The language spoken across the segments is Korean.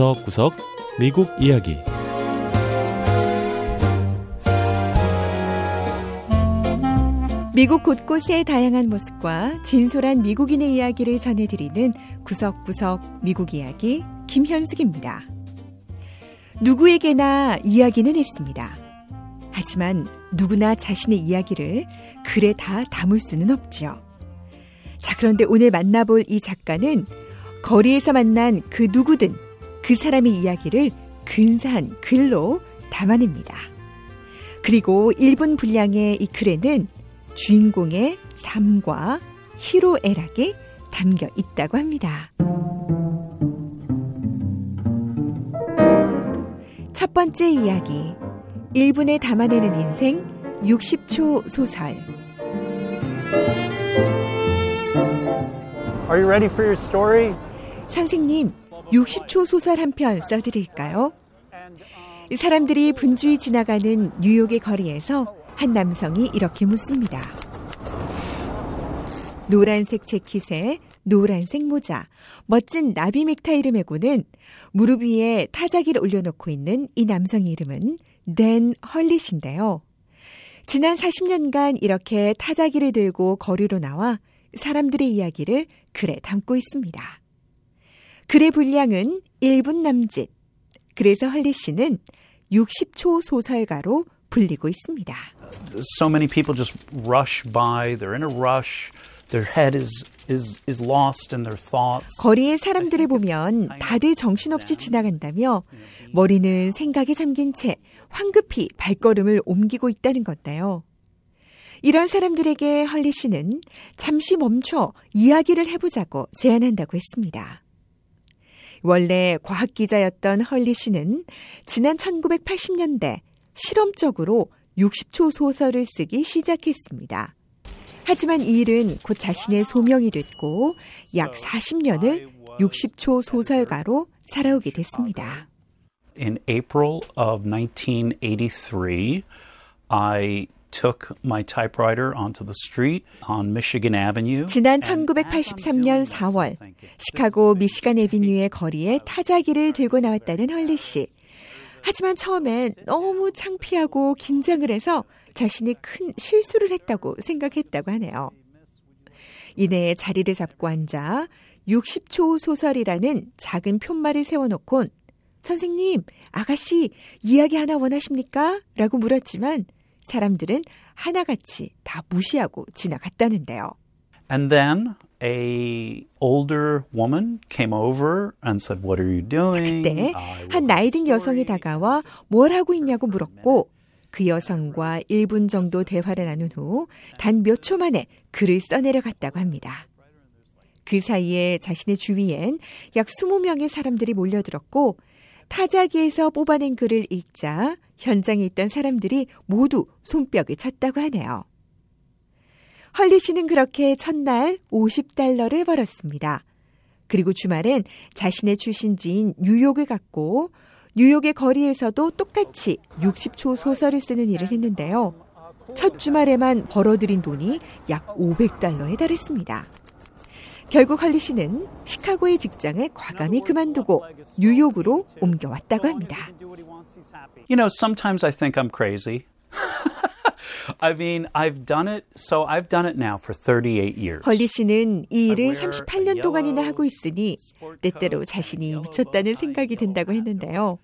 구석구석 미국 이야기 미국 곳곳의 다양한 모습과 진솔한 미국인의 이야기를 전해드리는 구석구석 미국 이야기 김현숙입니다. 누구에게나 이야기는 있습니다. 하지만 누구나 자신의 이야기를 글에 다 담을 수는 없죠. 자, 그런데 오늘 만나볼 이 작가는 거리에서 만난 그 누구든 그 사람의 이야기를 근사한 글로 담아냅니다. 그리고 1분 분량의 이 글에는 주인공의 삶과 희로애락이 담겨 있다고 합니다. 첫 번째 이야기. 1분에 담아내는 인생 60초 소설. Are you ready for your story? 선생님, 60초 소설 한 편 써드릴까요? 사람들이 분주히 지나가는 뉴욕의 거리에서 한 남성이 이렇게 묻습니다. 노란색 재킷에 노란색 모자, 멋진 나비 넥타이를 메고는 무릎 위에 타자기를 올려놓고 있는 이 남성의 이름은 댄 헐릿인데요. 지난 40년간 이렇게 타자기를 들고 거리로 나와 사람들의 이야기를 글에 담고 있습니다. 글의 분량은 1분 남짓. 그래서 헐리 씨는 60초 소설가로 불리고 있습니다. So many people just rush by. They're in a rush. Their head is is is lost in their thoughts. 거리의 사람들을 보면 다들 정신없이 지나간다며 머리는 생각에 잠긴 채 황급히 발걸음을 옮기고 있다는 건데요. 이런 사람들에게 헐리 씨는 잠시 멈춰 이야기를 해보자고 제안한다고 했습니다. 원래 과학 기자였던 헐리 씨는 지난 1980년대 실험적으로 60초 소설을 쓰기 시작했습니다. 하지만 이 일은 곧 자신의 소명이 됐고 약 40년을 60초 소설가로 살아오게 됐습니다. In April of 1983, I took my typewriter onto the street on Michigan Avenue. 지난 1983년 4월 시카고 미시간 에비뉴의 거리에 타자기를 들고 나왔다는 헐리 씨. 하지만 처음엔 너무 창피하고 긴장을 해서 자신이 큰 실수를 했다고 생각했다고 하네요. 이내 자리를 잡고 앉아 60초 소설이라는 작은 편말을 세워놓곤 선생님, 아가씨, 이야기 하나 원하십니까? 라고 물었지만 사람들은 하나같이 다 무시하고 지나갔다는데요. And then a older woman came over and said, "What are you doing?" 그때 한 나이 든 여성이. 다가와 뭘 하고 있냐고 물었고 그 여성과 1분 정도 대화를 나눈 후 단 몇 초 만에 글을 써내려갔다고 합니다. 그 사이에 자신의 주위엔 약 20명의 사람들이 몰려들었고 타자기에서 뽑아낸 글을 읽자 현장에 있던 사람들이 모두 손뼉을 쳤다고 하네요. 헐리 씨는 그렇게 첫날 50달러를 벌었습니다. 그리고 주말엔 자신의 출신지인 뉴욕을 갔고 뉴욕의 거리에서도 똑같이 60초 소설을 쓰는 일을 했는데요. 첫 주말에만 벌어들인 돈이 약 500달러에 달했습니다. 결국 헐리 씨는 시카고의 직장을 과감히 그만두고 뉴욕으로 옮겨왔다고 합니다. You know, sometimes I think I'm crazy. I mean, I've done it, so I've done it now for 38 years. 헐리 씨는 이 일을 38년 동안이나 하고 있으니 때때로 자신이 미쳤다는 생각이 든다고 했는데요.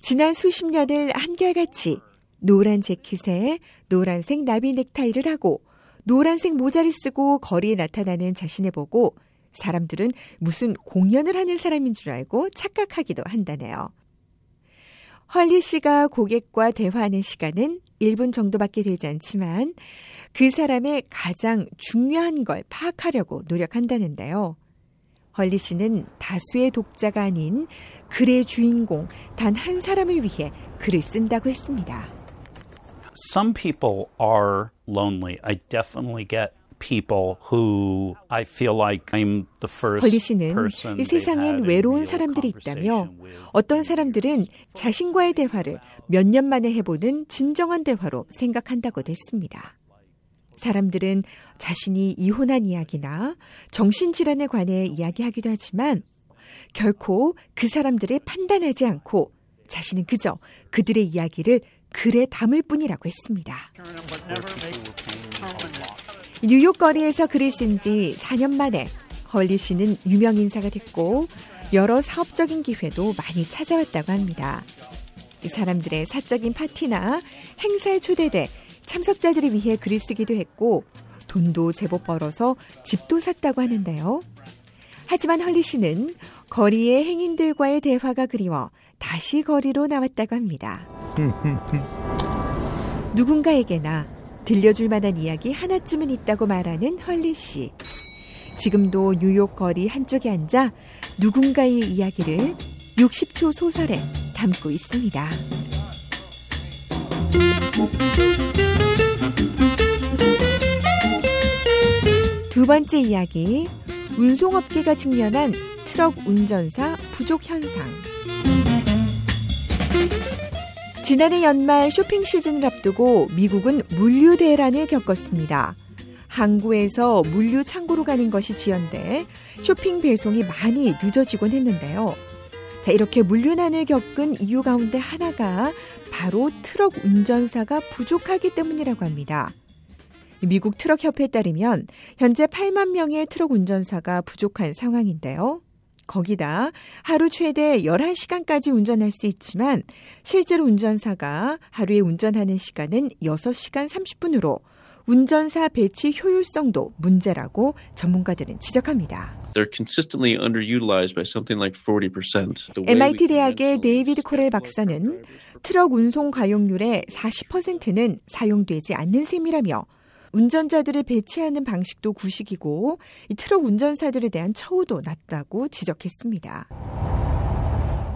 지난 수십 년을 한결같이 노란 재킷에 노란색 나비 넥타이를 하고 노란색 모자를 쓰고 거리에 나타나는 자신을 보고 사람들은 무슨 공연을 하는 사람인 줄 알고 착각하기도 한다네요. 헐리 씨가 고객과 대화하는 시간은 1분 정도밖에 되지 않지만 그 사람의 가장 중요한 걸 파악하려고 노력한다는데요. 헐리 씨는 다수의 독자가 아닌 글의 주인공 단 한 사람을 위해 글을 쓴다고 했습니다. Some people are lonely. I definitely get people who I feel like I'm the first 헐리 씨는 person 이 세상엔 외로운 사람들이 있다며. 어떤 사람들은 자신과의 대화를 몇 년 만에 해보는 진정한 대화로 생각한다고도 했습니다. 사람들은 자신이 이혼한 이야기나 정신질환에 관해 이야기하기도 하지만 결코 그 사람들을 판단하지 않고 자신은 그저 그들의 이야기를 글에 담을 뿐이라고 했습니다. 뉴욕 거리에서 글을 쓴 지 4년 만에 헐리 씨는 유명 인사가 됐고 여러 사업적인 기회도 많이 찾아왔다고 합니다. 사람들의 사적인 파티나 행사에 초대돼 참석자들을 위해 글을 쓰기도 했고 돈도 제법 벌어서 집도 샀다고 하는데요. 하지만 헐리 씨는 거리의 행인들과의 대화가 그리워 다시 거리로 나왔다고 합니다. 누군가에게나 들려줄 만한 이야기 하나쯤은 있다고 말하는 헐리 씨. 지금도 뉴욕 거리 한쪽에 앉아 누군가의 이야기를 60초 소설에 담고 있습니다. 두 번째 이야기. 운송업계가 직면한 트럭 운전사 부족 현상. 지난해 연말 쇼핑 시즌을 앞두고 미국은 물류 대란을 겪었습니다. 항구에서 물류 창고로 가는 것이 지연돼 쇼핑 배송이 많이 늦어지곤 했는데요. 자, 이렇게 물류난을 겪은 이유 가운데 하나가 바로 트럭 운전사가 부족하기 때문이라고 합니다. 미국 트럭 협회에 따르면 현재 8만 명의 트럭 운전사가 부족한 상황인데요. 거기다 하루 최대 11시간까지 운전할 수 있지만 실제로 운전사가 하루에 운전하는 시간은 6시간 30분으로 운전사 배치 효율성도 문제라고 전문가들은 지적합니다. MIT 대학의 데이비드 코렐 박사는 트럭 운송 가용률의 40%는 사용되지 않는 셈이라며 운전자들을 배치하는 방식도 구식이고 트럭 운전사들에 대한 처우도 낮다고 지적했습니다.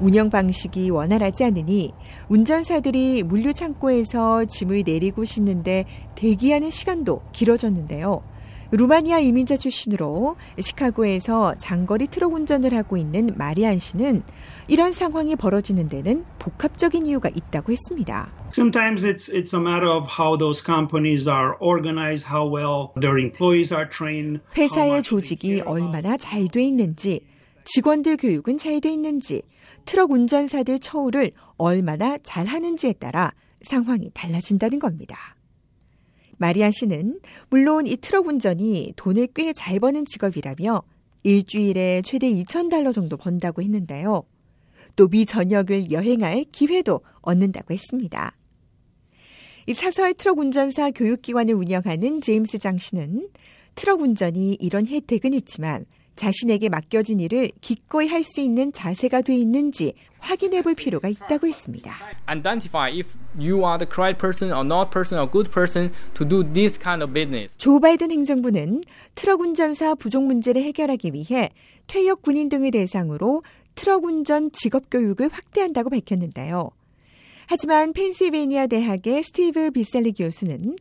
운영 방식이 원활하지 않으니 운전사들이 물류 창고에서 짐을 내리고 싣는데 대기하는 시간도 길어졌는데요. 루마니아 이민자 출신으로 시카고에서 장거리 트럭 운전을 하고 있는 마리안 씨는 이런 상황이 벌어지는 데는 복합적인 이유가 있다고 했습니다. Sometimes it's it's a matter of how those companies are organized, how well their employees are trained. 회사의 조직이 얼마나 잘 돼 있는지, 직원들 교육은 잘 돼 있는지, 트럭 운전사들 처우를 얼마나 잘 하는지에 따라 상황이 달라진다는 겁니다. 마리안 씨는 물론 이 트럭 운전이 돈을 꽤 잘 버는 직업이라며 일주일에 최대 2,000달러 정도 번다고 했는데요. 또 미 전역을 여행할 기회도 얻는다고 했습니다. 이 사설 트럭 운전사 교육기관을 운영하는 제임스 장 씨는 트럭 운전이 이런 혜택은 있지만 자신에게 맡겨진 일을 기꺼이 할 수 있는 자세가 돼 있는지 확인해 볼 필요가 있다고 했습니다. Identify if you are the correct person or not person or good person to do this kind of business. 조 바이든 행정부는 트럭 운전사 부족 문제를 해결하기 위해 퇴역 군인 등을 대상으로 트럭 운전 직업 교육을 확대한다고 밝혔는데요. 하지만 펜실베니아 대학의 스티브 비셀리 교수는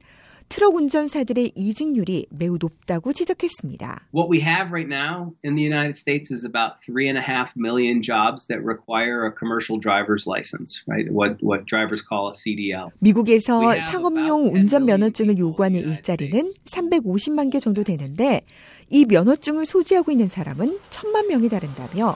트럭 운전사들의 이직률이 매우 높다고 지적했습니다. What we have right now in the United States is about three and a half million jobs that require a commercial driver's license, right? What what drivers call a CDL. 미국에서 상업용 운전 면허증을 요구하는 일자리는 350만 개 정도 되는데 이 면허증을 소지하고 있는 사람은 천만 명이 다른다며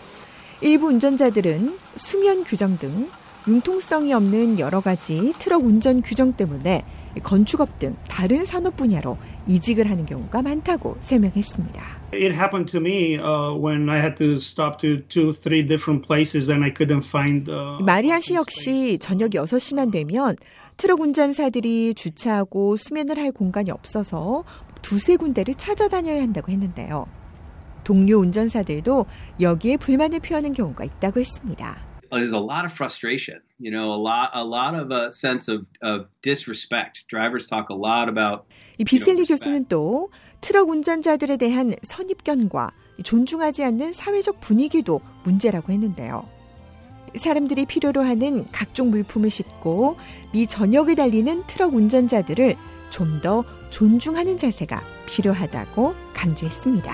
일부 운전자들은 수면 규정 등 융통성이 없는 여러 가지 트럭 운전 규정 때문에 건축업 등 다른 산업 분야로 이직을 하는 경우가 많다고 설명했습니다. It happened to me uh, when I had to stop to two, three different places and I couldn't find. Uh, 마리아 씨 역시 저녁 6시만 되면 트럭 운전사들이 주차하고 수면을 할 공간이 없어서 두세 군데를 찾아다녀야 한다고 했는데요. 동료 운전사들도 여기에 불만을 표하는 경우가 있다고 했습니다. There's a lot of frustration, you know, a lot, a lot of a sense of, of disrespect. Drivers talk a lot about. 이 비셀리 교수는 또 트럭 운전자들에 대한 선입견과 존중하지 않는 사회적 분위기도 문제라고 했는데요. 사람들이 필요로 하는 각종 물품을 싣고 미 전역을 달리는 트럭 운전자들을 좀 더 존중하는 자세가 필요하다고 강조했습니다.